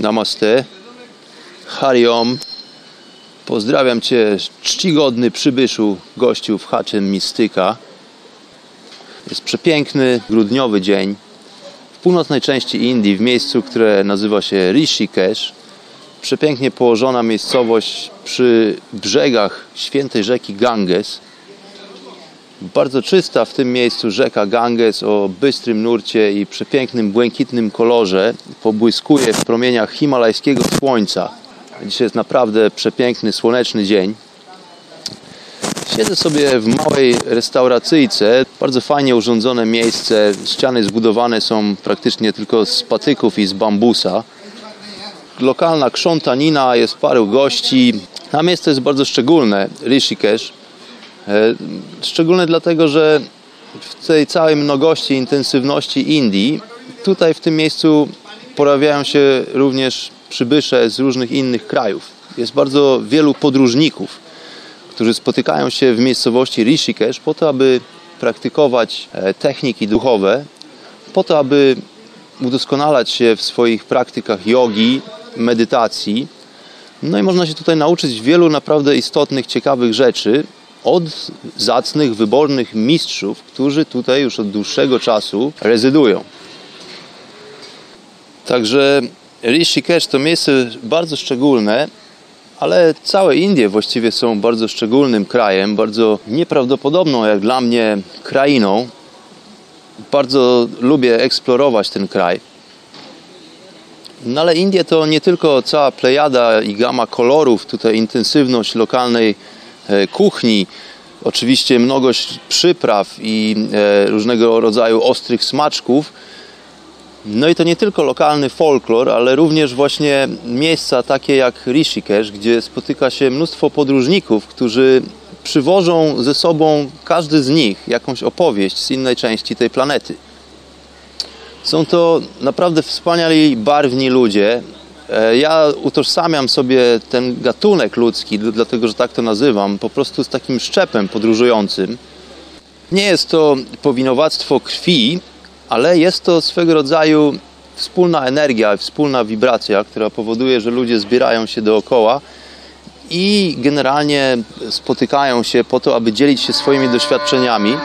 Namaste. Hariom. Pozdrawiam Cię, czcigodny przybyszu, gościu w chacie Mistyka. Jest przepiękny, grudniowy dzień w północnej części Indii, w miejscu, które nazywa się Rishikesh. Przepięknie położona miejscowość przy brzegach świętej rzeki Ganges. Bardzo czysta w tym miejscu rzeka Ganges o bystrym nurcie i przepięknym błękitnym kolorze pobłyskuje w promieniach himalajskiego słońca. Dzisiaj jest naprawdę przepiękny, słoneczny dzień. Siedzę sobie w małej restauracyjce, bardzo fajnie urządzone miejsce. Ściany zbudowane są praktycznie tylko z patyków i z bambusa. Lokalna krzątanina, jest paru gości. A miejsce jest bardzo szczególne, Rishikesh. E, Szczególne dlatego, że w tej całej mnogości, intensywności Indii, tutaj w tym miejscu pojawiają się również przybysze z różnych innych krajów. Jest bardzo wielu podróżników, którzy spotykają się w miejscowości Rishikesh po to, aby praktykować e, techniki duchowe, po to, aby udoskonalać się w swoich praktykach jogi, medytacji. No i można się tutaj nauczyć wielu naprawdę istotnych, ciekawych rzeczy od zacnych, wybornych mistrzów, którzy tutaj już od dłuższego czasu rezydują. Także Rishikesh to miejsce bardzo szczególne, ale całe Indie właściwie są bardzo szczególnym krajem, bardzo nieprawdopodobną jak dla mnie krainą. Bardzo lubię eksplorować ten kraj. No ale Indie to nie tylko cała plejada i gama kolorów, tutaj intensywność lokalnej kuchni, oczywiście mnogość przypraw i e, różnego rodzaju ostrych smaczków. No i to nie tylko lokalny folklor, ale również właśnie miejsca takie jak Rishikesh, gdzie spotyka się mnóstwo podróżników, którzy przywożą ze sobą każdy z nich jakąś opowieść z innej części tej planety. Są to naprawdę wspaniali, barwni ludzie. E, Ja utożsamiam sobie ten gatunek ludzki, dlatego że tak to nazywam, po prostu z takim szczepem podróżującym. Nie jest to powinowactwo krwi, ale jest to swego rodzaju wspólna energia, wspólna wibracja, która powoduje, że ludzie zbierają się dookoła i generalnie spotykają się po to, aby dzielić się swoimi doświadczeniami,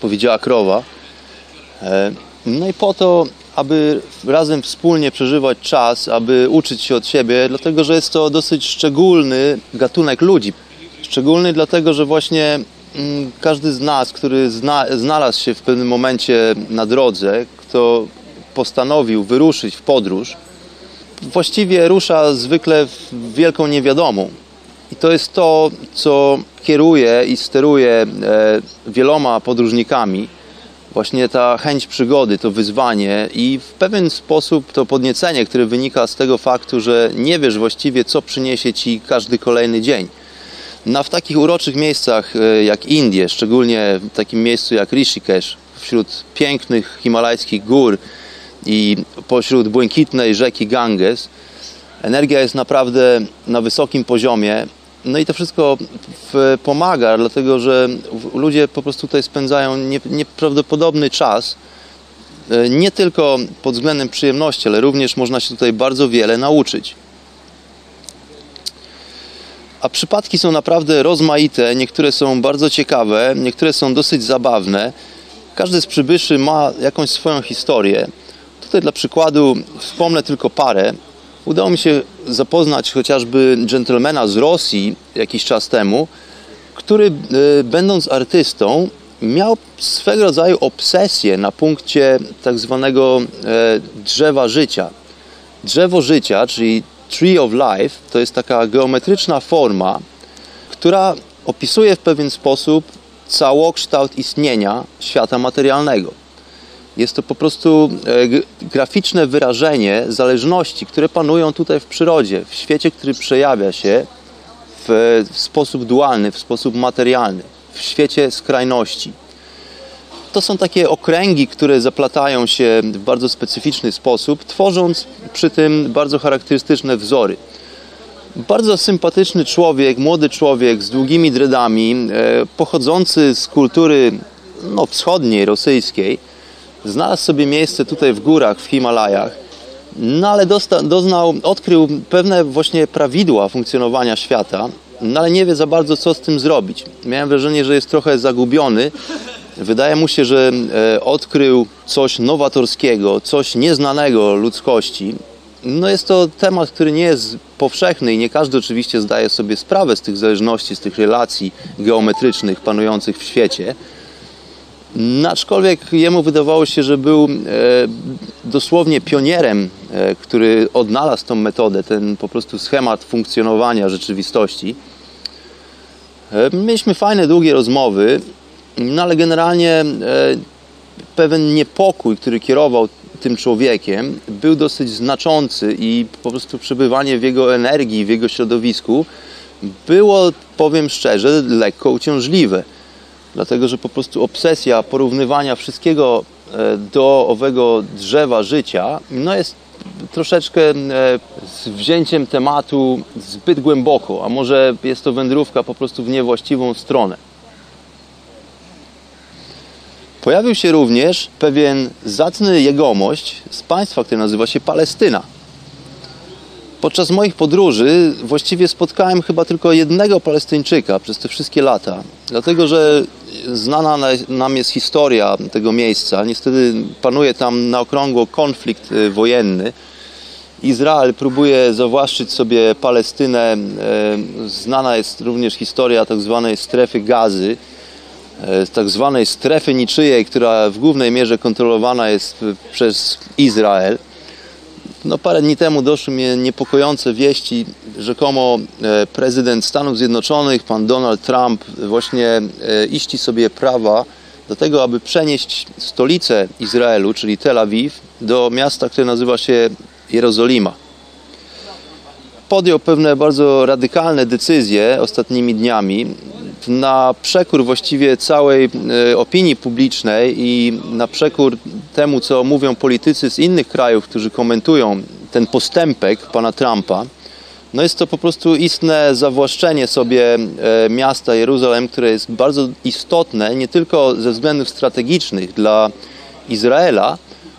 powiedziała krowa. E, No i po to, aby razem wspólnie przeżywać czas, aby uczyć się od siebie, dlatego że jest to dosyć szczególny gatunek ludzi. Szczególny dlatego, że właśnie mm, każdy z nas, który zna, znalazł się w pewnym momencie na drodze, kto postanowił wyruszyć w podróż, właściwie rusza zwykle w wielką niewiadomą. I to jest to, co kieruje i steruje e, wieloma podróżnikami. Właśnie ta chęć przygody, to wyzwanie i w pewien sposób to podniecenie, które wynika z tego faktu, że nie wiesz właściwie, co przyniesie ci każdy kolejny dzień. No, w takich uroczych miejscach e, jak Indie, szczególnie w takim miejscu jak Rishikesh, wśród pięknych himalajskich gór i pośród błękitnej rzeki Ganges, energia jest naprawdę na wysokim poziomie. No i to wszystko pomaga, dlatego że ludzie po prostu tutaj spędzają nie- nieprawdopodobny czas. E, Nie tylko pod względem przyjemności, ale również można się tutaj bardzo wiele nauczyć. A przypadki są naprawdę rozmaite, niektóre są bardzo ciekawe, niektóre są dosyć zabawne. Każdy z przybyszy ma jakąś swoją historię. Tutaj dla przykładu wspomnę tylko parę. Udało mi się zapoznać chociażby dżentelmena z Rosji jakiś czas temu, który e, będąc artystą miał swego rodzaju obsesję na punkcie tak zwanego e, drzewa życia. Drzewo życia, czyli Tree of Life, to jest taka geometryczna forma, która opisuje w pewien sposób całokształt istnienia świata materialnego. Jest to po prostu e, graficzne wyrażenie zależności, które panują tutaj w przyrodzie, w świecie, który przejawia się w sposób dualny, w sposób materialny, w świecie skrajności. To są takie okręgi, które zaplatają się w bardzo specyficzny sposób, tworząc przy tym bardzo charakterystyczne wzory. Bardzo sympatyczny człowiek, młody człowiek z długimi dredami, e, pochodzący z kultury no, wschodniej, rosyjskiej, znalazł sobie miejsce tutaj w górach, w Himalajach, no ale doznał, odkrył pewne właśnie prawidła funkcjonowania świata, no ale nie wie za bardzo, co z tym zrobić. Miałem wrażenie, że jest trochę zagubiony. Wydaje mu się, że e, odkrył coś nowatorskiego, coś nieznanego ludzkości. No jest to temat, który nie jest powszechny i nie każdy oczywiście zdaje sobie sprawę z tych zależności, z tych relacji geometrycznych panujących w świecie. Aczkolwiek jemu wydawało się, że był e, dosłownie pionierem, e, który odnalazł tą metodę, ten po prostu schemat funkcjonowania rzeczywistości. E, mieliśmy fajne, długie rozmowy, no ale generalnie pewien niepokój, który kierował tym człowiekiem, był dosyć znaczący i po prostu przebywanie w jego energii, w jego środowisku było, powiem szczerze, lekko uciążliwe dlatego że po prostu obsesja porównywania wszystkiego e, do owego drzewa życia no jest troszeczkę e, z wzięciem tematu zbyt głęboko, a może jest to wędrówka po prostu w niewłaściwą stronę. Pojawił się również pewien zacny jegomość z państwa, które nazywa się Palestyna. Podczas moich podróży właściwie spotkałem chyba tylko jednego Palestyńczyka przez te wszystkie lata, dlatego że znana nam jest historia tego miejsca. Niestety panuje tam na okrągło konflikt y, wojenny. Izrael próbuje zawłaszczyć sobie Palestynę. Y, znana jest również historia tak zwanej strefy gazy, y, tak zwanej strefy niczyjej, która w głównej mierze kontrolowana jest przez Izrael. No, parę dni temu doszły mnie niepokojące wieści. Rzekomo e, prezydent Stanów Zjednoczonych, pan Donald Trump, właśnie e, iści sobie prawa do tego, aby przenieść stolicę Izraelu, czyli Tel Awiw, do miasta, które nazywa się Jerozolima. Podjął pewne bardzo radykalne decyzje ostatnimi dniami na przekór właściwie całej e, opinii publicznej i na przekór temu, co mówią politycy z innych krajów, którzy komentują ten postępek pana Trumpa, no jest to po prostu istne zawłaszczenie sobie e, miasta Jeruzalem, które jest bardzo istotne nie tylko ze względów strategicznych dla Izraela,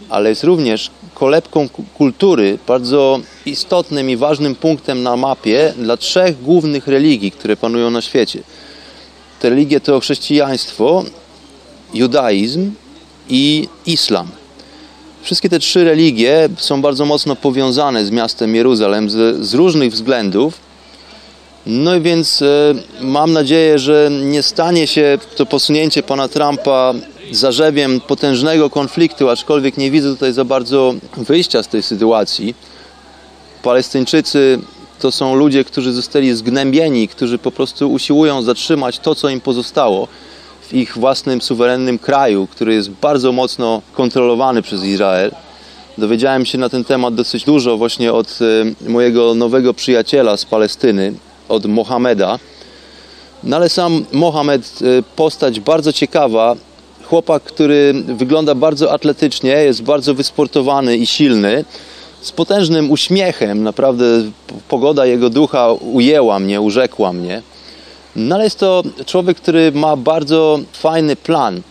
ale jest również kolebką kultury, bardzo istotnym i ważnym punktem na mapie dla trzech głównych religii, które panują na świecie. Te religie to chrześcijaństwo, judaizm i islam. Wszystkie te trzy religie są bardzo mocno powiązane z miastem Jeruzalem z, z różnych względów. No i więc e, mam nadzieję, że nie stanie się to posunięcie pana Trumpa zarzewiem potężnego konfliktu, aczkolwiek nie widzę tutaj za bardzo wyjścia z tej sytuacji. Palestyńczycy to są ludzie, którzy zostali zgnębieni, którzy po prostu usiłują zatrzymać to, co im pozostało w ich własnym suwerennym kraju, który jest bardzo mocno kontrolowany przez Izrael. Dowiedziałem się na ten temat dosyć dużo właśnie od e, mojego nowego przyjaciela z Palestyny, od Mohameda. No ale sam Mohamed, e, postać bardzo ciekawa, chłopak, który wygląda bardzo atletycznie, jest bardzo wysportowany i silny z potężnym uśmiechem. Naprawdę pogoda jego ducha ujęła mnie, urzekła mnie. No ale jest to człowiek, który ma bardzo fajny plan.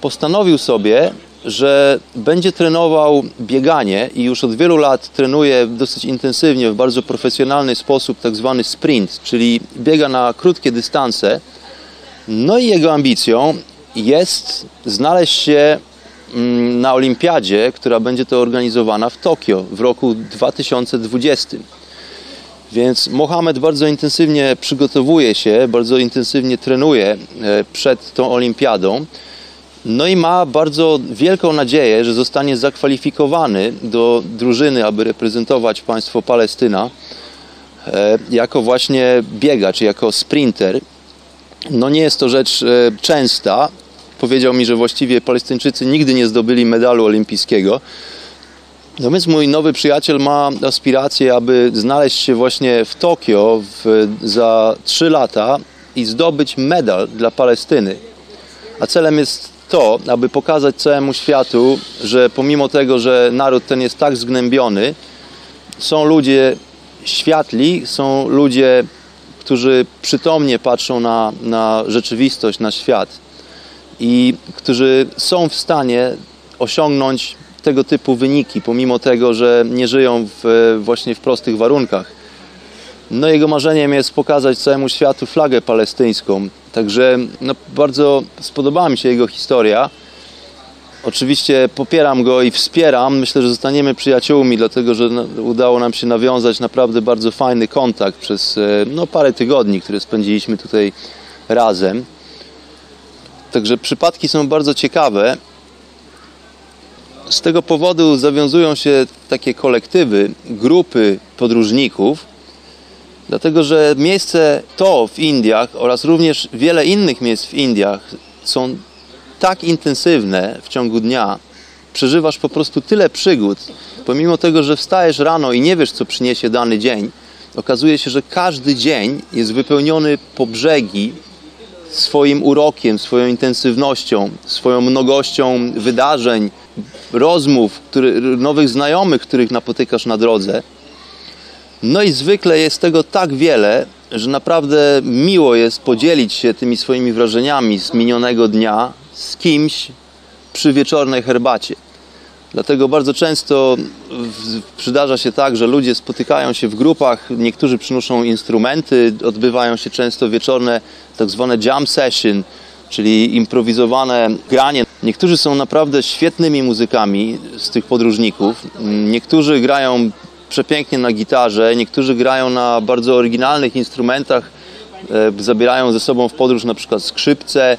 Postanowił sobie, że będzie trenował bieganie i już od wielu lat trenuje dosyć intensywnie, w bardzo profesjonalny sposób, tak zwany sprint, czyli biega na krótkie dystanse. No i jego ambicją jest znaleźć się na olimpiadzie, która będzie to organizowana w Tokio w roku 2020. Więc Mohamed bardzo intensywnie przygotowuje się, bardzo intensywnie trenuje e, przed tą olimpiadą. No i ma bardzo wielką nadzieję, że zostanie zakwalifikowany do drużyny, aby reprezentować państwo Palestyna e, jako właśnie biegacz, jako sprinter. No nie jest to rzecz e, częsta. Powiedział mi, że właściwie Palestyńczycy nigdy nie zdobyli medalu olimpijskiego. No więc mój nowy przyjaciel ma aspiracje, aby znaleźć się właśnie w Tokio w, za 3 lata i zdobyć medal dla Palestyny. A celem jest to, aby pokazać całemu światu, że pomimo tego, że naród ten jest tak zgnębiony, są ludzie światli, są ludzie, którzy przytomnie patrzą na, na rzeczywistość, na świat i którzy są w stanie osiągnąć tego typu wyniki, pomimo tego, że nie żyją w, właśnie w prostych warunkach. No jego marzeniem jest pokazać całemu światu flagę palestyńską. Także no, bardzo spodobała mi się jego historia. Oczywiście popieram go i wspieram. Myślę, że zostaniemy przyjaciółmi, dlatego że no, udało nam się nawiązać naprawdę bardzo fajny kontakt przez e, no, parę tygodni, które spędziliśmy tutaj razem. Także przypadki są bardzo ciekawe. Z tego powodu zawiązują się takie kolektywy, grupy podróżników, dlatego że miejsce to w Indiach oraz również wiele innych miejsc w Indiach są tak intensywne w ciągu dnia, przeżywasz po prostu tyle przygód, pomimo tego, że wstajesz rano i nie wiesz, co przyniesie dany dzień, okazuje się, że każdy dzień jest wypełniony po brzegi swoim urokiem, swoją intensywnością, swoją mnogością wydarzeń, rozmów, który, nowych znajomych, których napotykasz na drodze. No i zwykle jest tego tak wiele, że naprawdę miło jest podzielić się tymi swoimi wrażeniami z minionego dnia z kimś przy wieczornej herbacie. Dlatego bardzo często przydarza się tak, że ludzie spotykają się w grupach, niektórzy przynoszą instrumenty, odbywają się często wieczorne tak zwane jam session, czyli improwizowane granie. Niektórzy są naprawdę świetnymi muzykami z tych podróżników. Niektórzy grają przepięknie na gitarze, niektórzy grają na bardzo oryginalnych instrumentach, e, zabierają ze sobą w podróż na przykład skrzypce.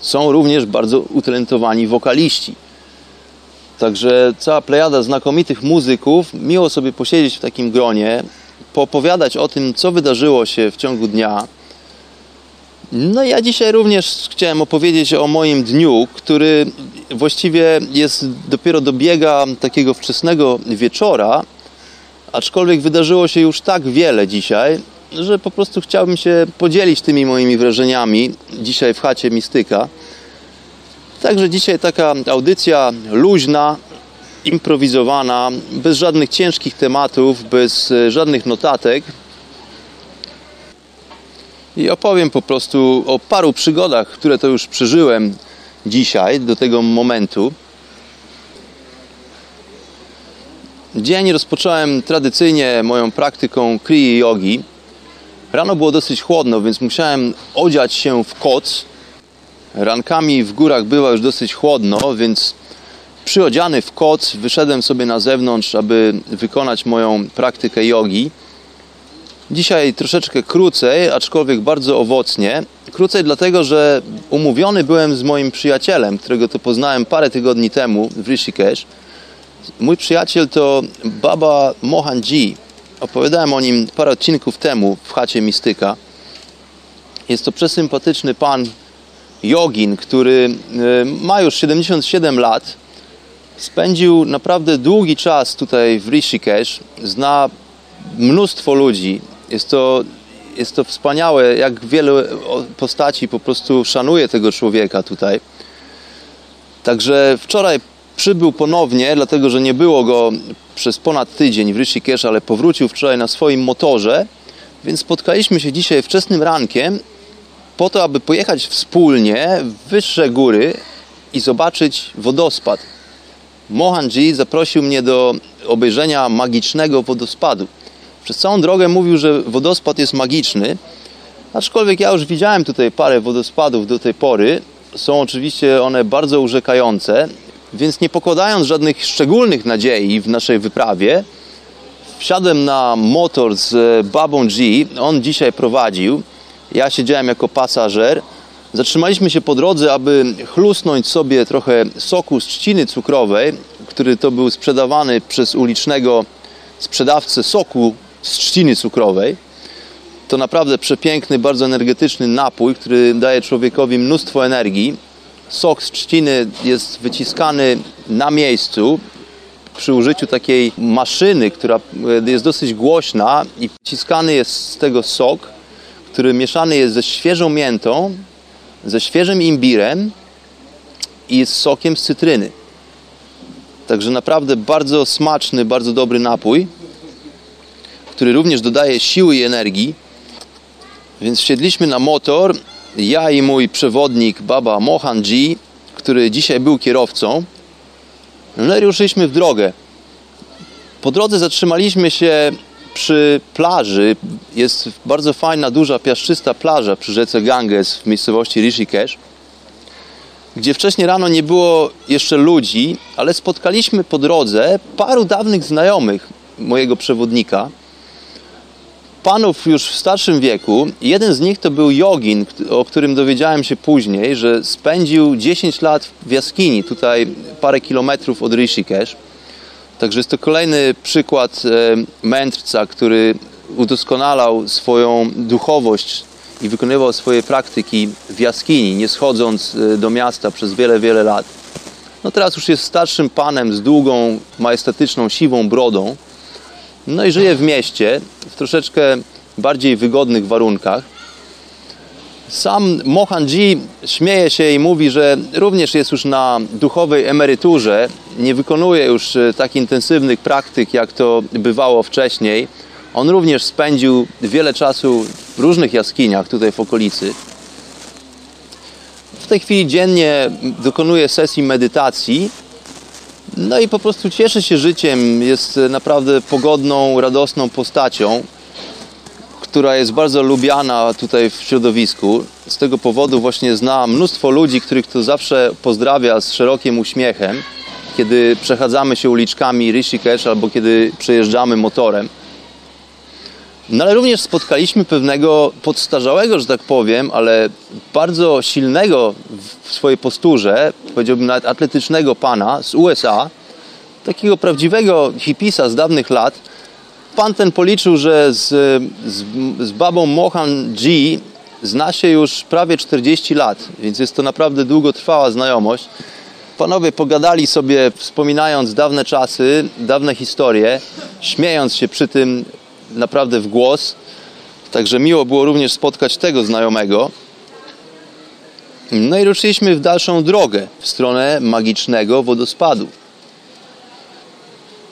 Są również bardzo utalentowani wokaliści. Także cała plejada znakomitych muzyków, miło sobie posiedzieć w takim gronie, poopowiadać o tym, co wydarzyło się w ciągu dnia. No ja dzisiaj również chciałem opowiedzieć o moim dniu, który właściwie jest dopiero dobiega takiego wczesnego wieczora, aczkolwiek wydarzyło się już tak wiele dzisiaj, że po prostu chciałbym się podzielić tymi moimi wrażeniami dzisiaj w chacie Mistyka. Także dzisiaj taka audycja luźna, improwizowana, bez żadnych ciężkich tematów, bez e, żadnych notatek. I opowiem po prostu o paru przygodach, które to już przeżyłem dzisiaj do tego momentu. Dzień rozpocząłem tradycyjnie moją praktyką Kriya Yogi. Rano było dosyć chłodno, więc musiałem odziać się w koc, Rankami w górach było już dosyć chłodno, więc przyodziany w koc wyszedłem sobie na zewnątrz, aby wykonać moją praktykę jogi. Dzisiaj troszeczkę krócej, aczkolwiek bardzo owocnie. Krócej dlatego, że umówiony byłem z moim przyjacielem, którego to poznałem parę tygodni temu w Rishikesh. Mój przyjaciel to Baba Mohanji. Opowiadałem o nim parę odcinków temu w chacie Mistyka. Jest to przesympatyczny pan, jogin, który e, ma już 77 lat, spędził naprawdę długi czas tutaj w Rishikesh, zna mnóstwo ludzi. Jest to, jest to wspaniałe, jak wiele postaci po prostu szanuje tego człowieka tutaj. Także wczoraj przybył ponownie, dlatego że nie było go przez ponad tydzień w Rishikesh, ale powrócił wczoraj na swoim motorze, więc spotkaliśmy się dzisiaj wczesnym rankiem po to, aby pojechać wspólnie w wyższe góry i zobaczyć wodospad. Mohanji zaprosił mnie do obejrzenia magicznego wodospadu. Przez całą drogę mówił, że wodospad jest magiczny, aczkolwiek ja już widziałem tutaj parę wodospadów do tej pory. Są oczywiście one bardzo urzekające, Więc nie pokładając żadnych szczególnych nadziei w naszej wyprawie, wsiadłem na motor z babą G. On dzisiaj prowadził. Ja siedziałem jako pasażer. Zatrzymaliśmy się po drodze, aby chlusnąć sobie trochę soku z trzciny cukrowej, który to był sprzedawany przez ulicznego sprzedawcę soku z trzciny cukrowej. To naprawdę przepiękny, bardzo energetyczny napój, który daje człowiekowi mnóstwo energii. Sok z trzciny jest wyciskany na miejscu przy użyciu takiej maszyny, która jest dosyć głośna i wyciskany jest z tego sok, który mieszany jest ze świeżą miętą, ze świeżym imbirem i z sokiem z cytryny. Także naprawdę bardzo smaczny, bardzo dobry napój, który również dodaje siły i energii. Więc wsiedliśmy na motor, ja i mój przewodnik Baba Mohan G, który dzisiaj był kierowcą. No i ruszyliśmy w drogę. Po drodze zatrzymaliśmy się przy plaży. Jest bardzo fajna, duża, piaszczysta plaża przy rzece Ganges w miejscowości Rishikesh, gdzie wcześniej rano nie było jeszcze ludzi, ale spotkaliśmy po drodze paru dawnych znajomych mojego przewodnika, panów już w starszym wieku. Jeden z nich to był jogin, o którym dowiedziałem się później, że spędził 10 lat w jaskini, tutaj parę kilometrów od Rishikesh. Także jest to kolejny przykład e, mędrca, który udoskonalał swoją duchowość i wykonywał swoje praktyki w jaskini, nie schodząc e, do miasta przez wiele, wiele lat. No teraz już jest starszym panem z długą, majestatyczną, siwą brodą. No i żyje w mieście w troszeczkę bardziej wygodnych warunkach. Sam Mohan G śmieje się i mówi, że również jest już na duchowej emeryturze, nie wykonuje już e, tak intensywnych praktyk, jak to bywało wcześniej. On również spędził wiele czasu w różnych jaskiniach tutaj w okolicy. W tej chwili dziennie dokonuje sesji medytacji, no i po prostu cieszy się życiem, jest naprawdę pogodną, radosną postacią która jest bardzo lubiana tutaj w środowisku. Z tego powodu właśnie znam mnóstwo ludzi, których to zawsze pozdrawia z szerokim uśmiechem, kiedy przechadzamy się uliczkami Rishikesh albo kiedy przejeżdżamy motorem. No ale również spotkaliśmy pewnego podstarzałego, że tak powiem, ale bardzo silnego w swojej posturze, powiedziałbym nawet atletycznego pana z USA, takiego prawdziwego hipisa z dawnych lat, pan ten policzył, że z, z, z babą Mohan G zna się już prawie 40 lat, więc jest to naprawdę długotrwała znajomość. Panowie pogadali sobie, wspominając dawne czasy, dawne historie, śmiejąc się przy tym naprawdę w głos. Także miło było również spotkać tego znajomego. No i ruszyliśmy w dalszą drogę w stronę magicznego wodospadu.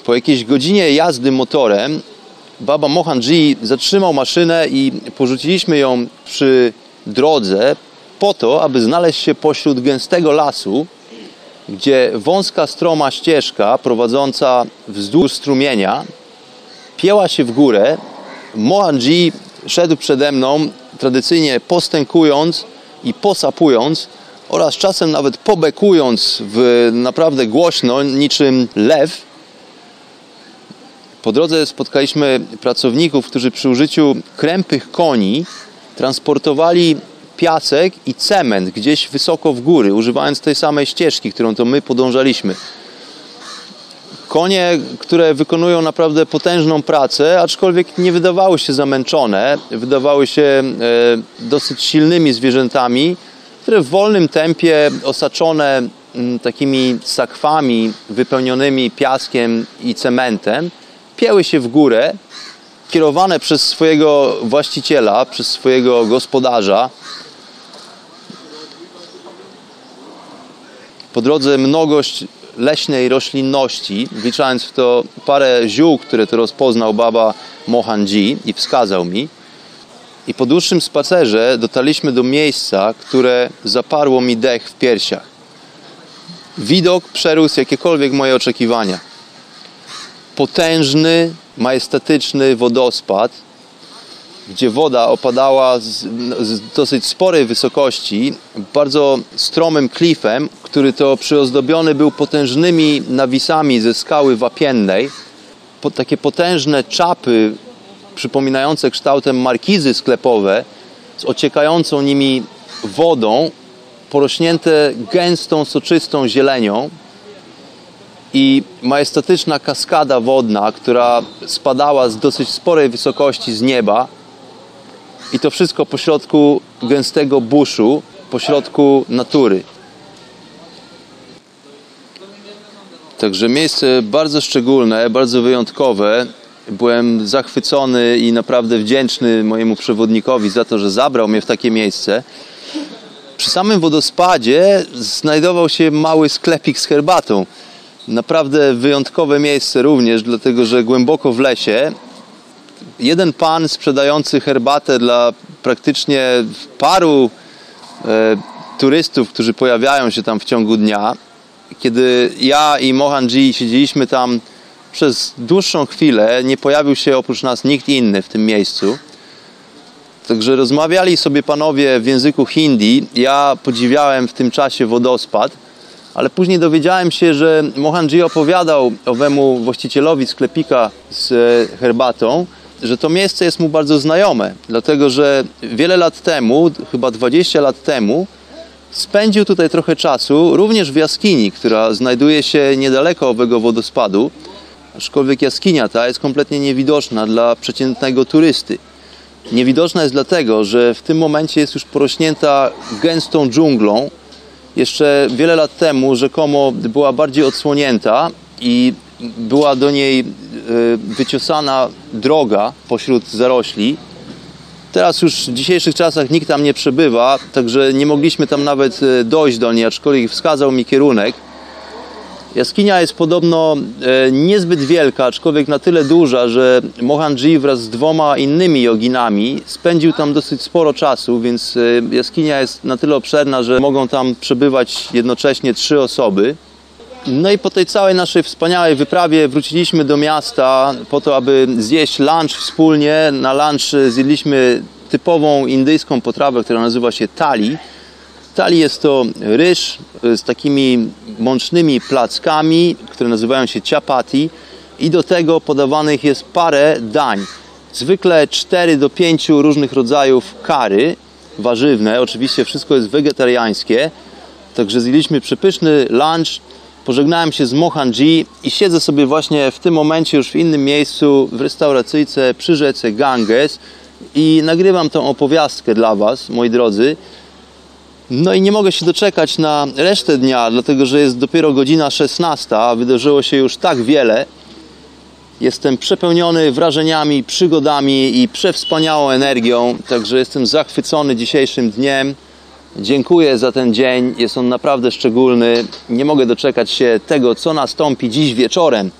Po jakiejś godzinie jazdy motorem Baba Mohan G zatrzymał maszynę i porzuciliśmy ją przy drodze po to, aby znaleźć się pośród gęstego lasu, gdzie wąska stroma ścieżka prowadząca wzdłuż strumienia pięła się w górę. Mohan G szedł przede mną, tradycyjnie postękując i posapując oraz czasem nawet pobekując w naprawdę głośno, niczym lew, po drodze spotkaliśmy pracowników, którzy przy użyciu krępych koni transportowali piasek i cement gdzieś wysoko w góry, używając tej samej ścieżki, którą to my podążaliśmy. Konie, które wykonują naprawdę potężną pracę, aczkolwiek nie wydawały się zamęczone, wydawały się e, dosyć silnymi zwierzętami, które w wolnym tempie, osaczone m, takimi sakwami wypełnionymi piaskiem i cementem, pieły się w górę, kierowane przez swojego właściciela, przez swojego gospodarza. Po drodze mnogość leśnej roślinności, wliczając w to parę ziół, które to rozpoznał baba Mohanji i wskazał mi. I po dłuższym spacerze dotarliśmy do miejsca, które zaparło mi dech w piersiach. Widok przerósł jakiekolwiek moje oczekiwania potężny, majestatyczny wodospad, gdzie woda opadała z, z dosyć sporej wysokości, bardzo stromym klifem, który to przyozdobiony był potężnymi nawisami ze skały wapiennej. Po, takie potężne czapy przypominające kształtem markizy sklepowe z ociekającą nimi wodą, porośnięte gęstą, soczystą zielenią i majestatyczna kaskada wodna, która spadała z dosyć sporej wysokości z nieba i to wszystko pośrodku gęstego buszu, pośrodku natury. Także miejsce bardzo szczególne, bardzo wyjątkowe. Byłem zachwycony i naprawdę wdzięczny mojemu przewodnikowi za to, że zabrał mnie w takie miejsce. Przy samym wodospadzie znajdował się mały sklepik z herbatą. Naprawdę wyjątkowe miejsce również, dlatego że głęboko w lesie jeden pan sprzedający herbatę dla praktycznie paru e, turystów, którzy pojawiają się tam w ciągu dnia. Kiedy ja i Mohanji siedzieliśmy tam przez dłuższą chwilę, nie pojawił się oprócz nas nikt inny w tym miejscu. Także rozmawiali sobie panowie w języku hindi. Ja podziwiałem w tym czasie wodospad, ale później dowiedziałem się, że Mohanji opowiadał owemu właścicielowi sklepika z herbatą, że to miejsce jest mu bardzo znajome, dlatego że wiele lat temu, chyba 20 lat temu, spędził tutaj trochę czasu, również w jaskini, która znajduje się niedaleko owego wodospadu, aczkolwiek jaskinia ta jest kompletnie niewidoczna dla przeciętnego turysty. Niewidoczna jest dlatego, że w tym momencie jest już porośnięta gęstą dżunglą. Jeszcze wiele lat temu rzekomo była bardziej odsłonięta i była do niej e, wyciosana droga pośród zarośli. Teraz już w dzisiejszych czasach nikt tam nie przebywa, także nie mogliśmy tam nawet e, dojść do niej, aczkolwiek wskazał mi kierunek. Jaskinia jest podobno e, niezbyt wielka, aczkolwiek na tyle duża, że Mohanji wraz z dwoma innymi joginami spędził tam dosyć sporo czasu, więc jaskinia jest na tyle obszerna, że mogą tam przebywać jednocześnie trzy osoby. No i po tej całej naszej wspaniałej wyprawie wróciliśmy do miasta po to, aby zjeść lunch wspólnie. Na lunch zjedliśmy typową indyjską potrawę, która nazywa się tali. Tali jest to ryż z takimi mącznymi plackami, które nazywają się chapati i do tego podawanych jest parę dań. Zwykle 4 do 5 różnych rodzajów kary warzywne. Oczywiście wszystko jest wegetariańskie. Także zjedliśmy przepyszny lunch Pożegnałem się z Mohanji i siedzę sobie właśnie w tym momencie już w innym miejscu w restauracyjce przy rzece Ganges i nagrywam tą opowiastkę dla Was, moi drodzy. No i nie mogę się doczekać na resztę dnia, dlatego że jest dopiero godzina 16, a wydarzyło się już tak wiele. Jestem przepełniony wrażeniami, przygodami i przewspaniałą energią, także jestem zachwycony dzisiejszym dniem. Dziękuję za ten dzień, jest on naprawdę szczególny. Nie mogę doczekać się tego, co nastąpi dziś wieczorem.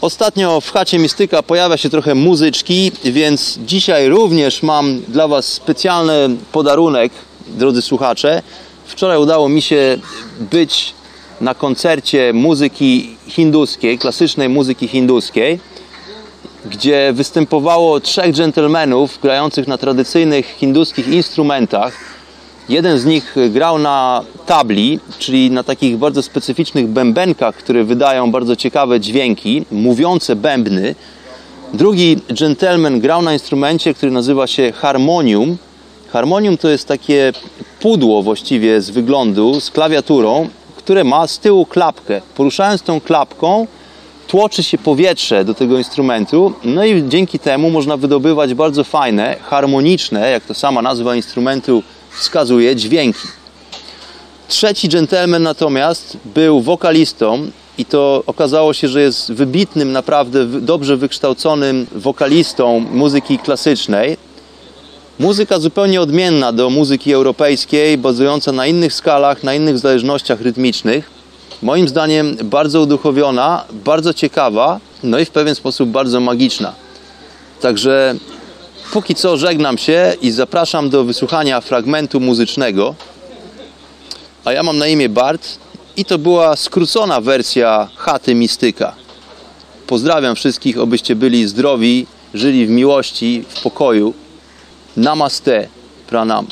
Ostatnio w chacie Mistyka pojawia się trochę muzyczki, więc dzisiaj również mam dla Was specjalny podarunek, drodzy słuchacze. Wczoraj udało mi się być na koncercie muzyki hinduskiej, klasycznej muzyki hinduskiej, gdzie występowało trzech dżentelmenów grających na tradycyjnych hinduskich instrumentach. Jeden z nich grał na tabli, czyli na takich bardzo specyficznych bębenkach, które wydają bardzo ciekawe dźwięki, mówiące bębny. Drugi gentleman grał na instrumencie, który nazywa się harmonium. Harmonium to jest takie pudło właściwie z wyglądu, z klawiaturą, które ma z tyłu klapkę. Poruszając tą klapką, tłoczy się powietrze do tego instrumentu, no i dzięki temu można wydobywać bardzo fajne, harmoniczne, jak to sama nazwa instrumentu wskazuje dźwięki. Trzeci gentleman natomiast był wokalistą i to okazało się, że jest wybitnym, naprawdę dobrze wykształconym wokalistą muzyki klasycznej. Muzyka zupełnie odmienna do muzyki europejskiej, bazująca na innych skalach, na innych zależnościach rytmicznych. Moim zdaniem bardzo uduchowiona, bardzo ciekawa, no i w pewien sposób bardzo magiczna. Także póki co żegnam się i zapraszam do wysłuchania fragmentu muzycznego. A ja mam na imię Bart i to była skrócona wersja chaty mistyka. Pozdrawiam wszystkich, obyście byli zdrowi żyli w miłości, w pokoju. Namaste, pranam.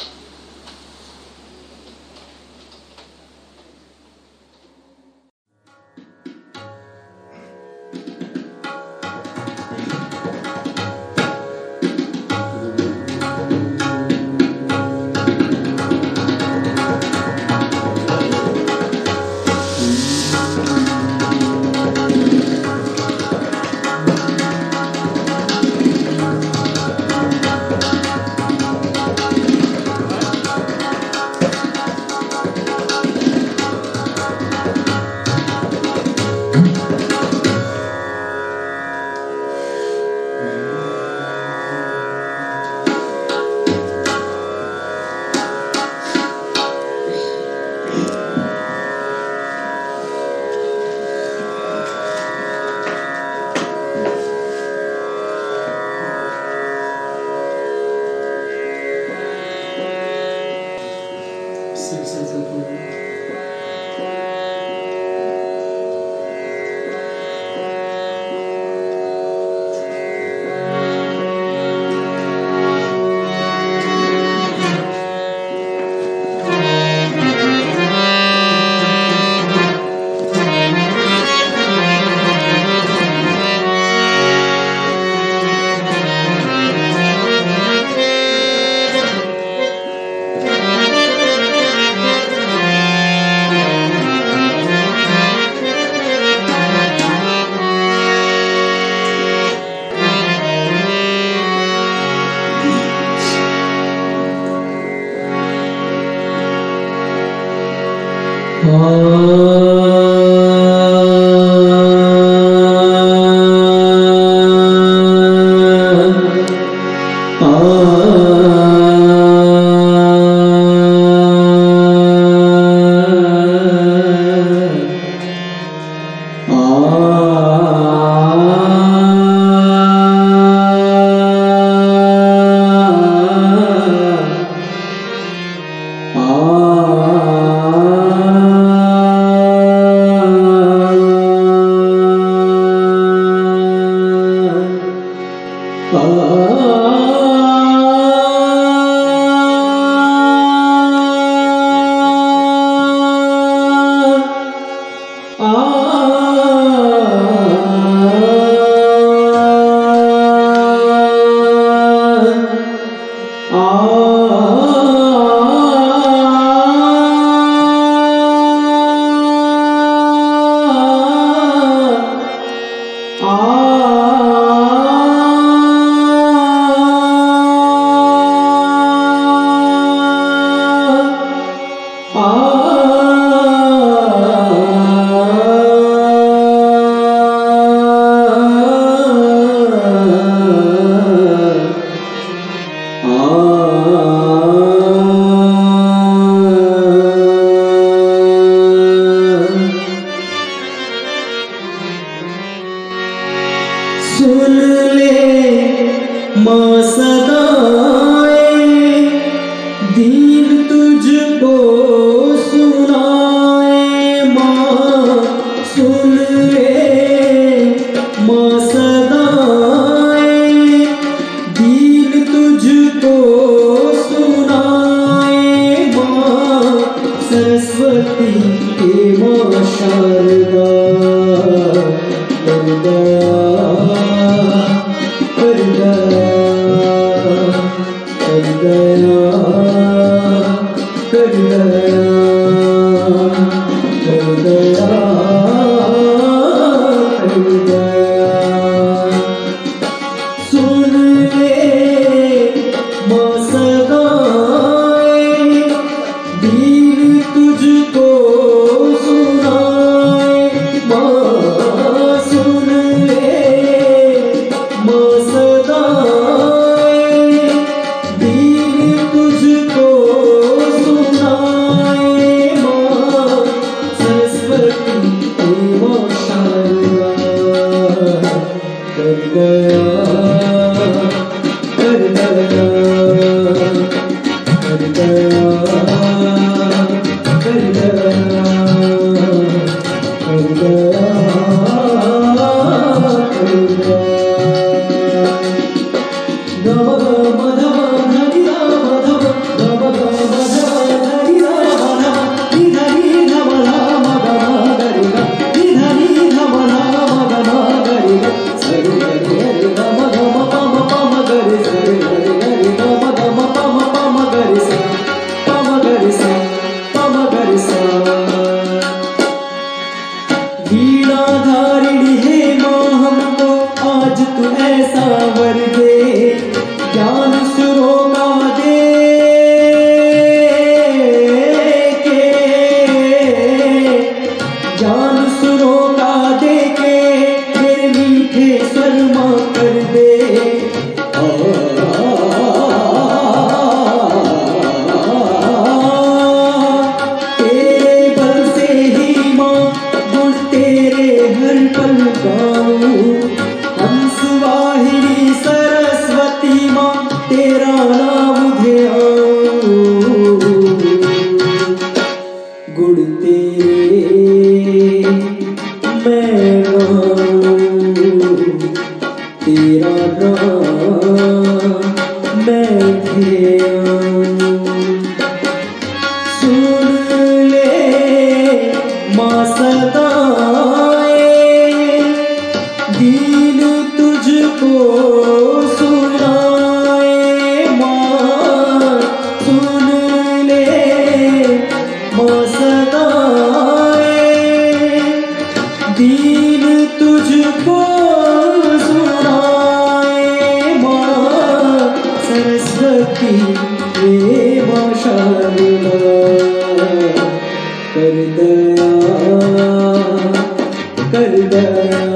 सुन ले माँ एवं कर दया कर दया।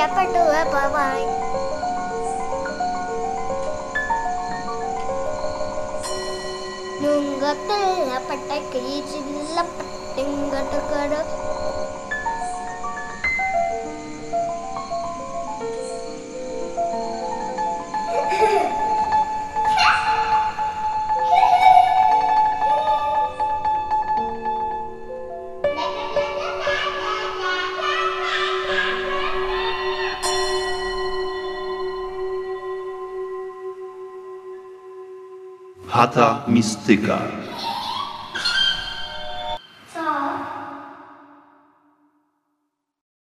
చెప్పండు బాబాయ్ నుంగ పిల్ల పట్ట కీచిల్ల పట్టింగటకడు mistyka.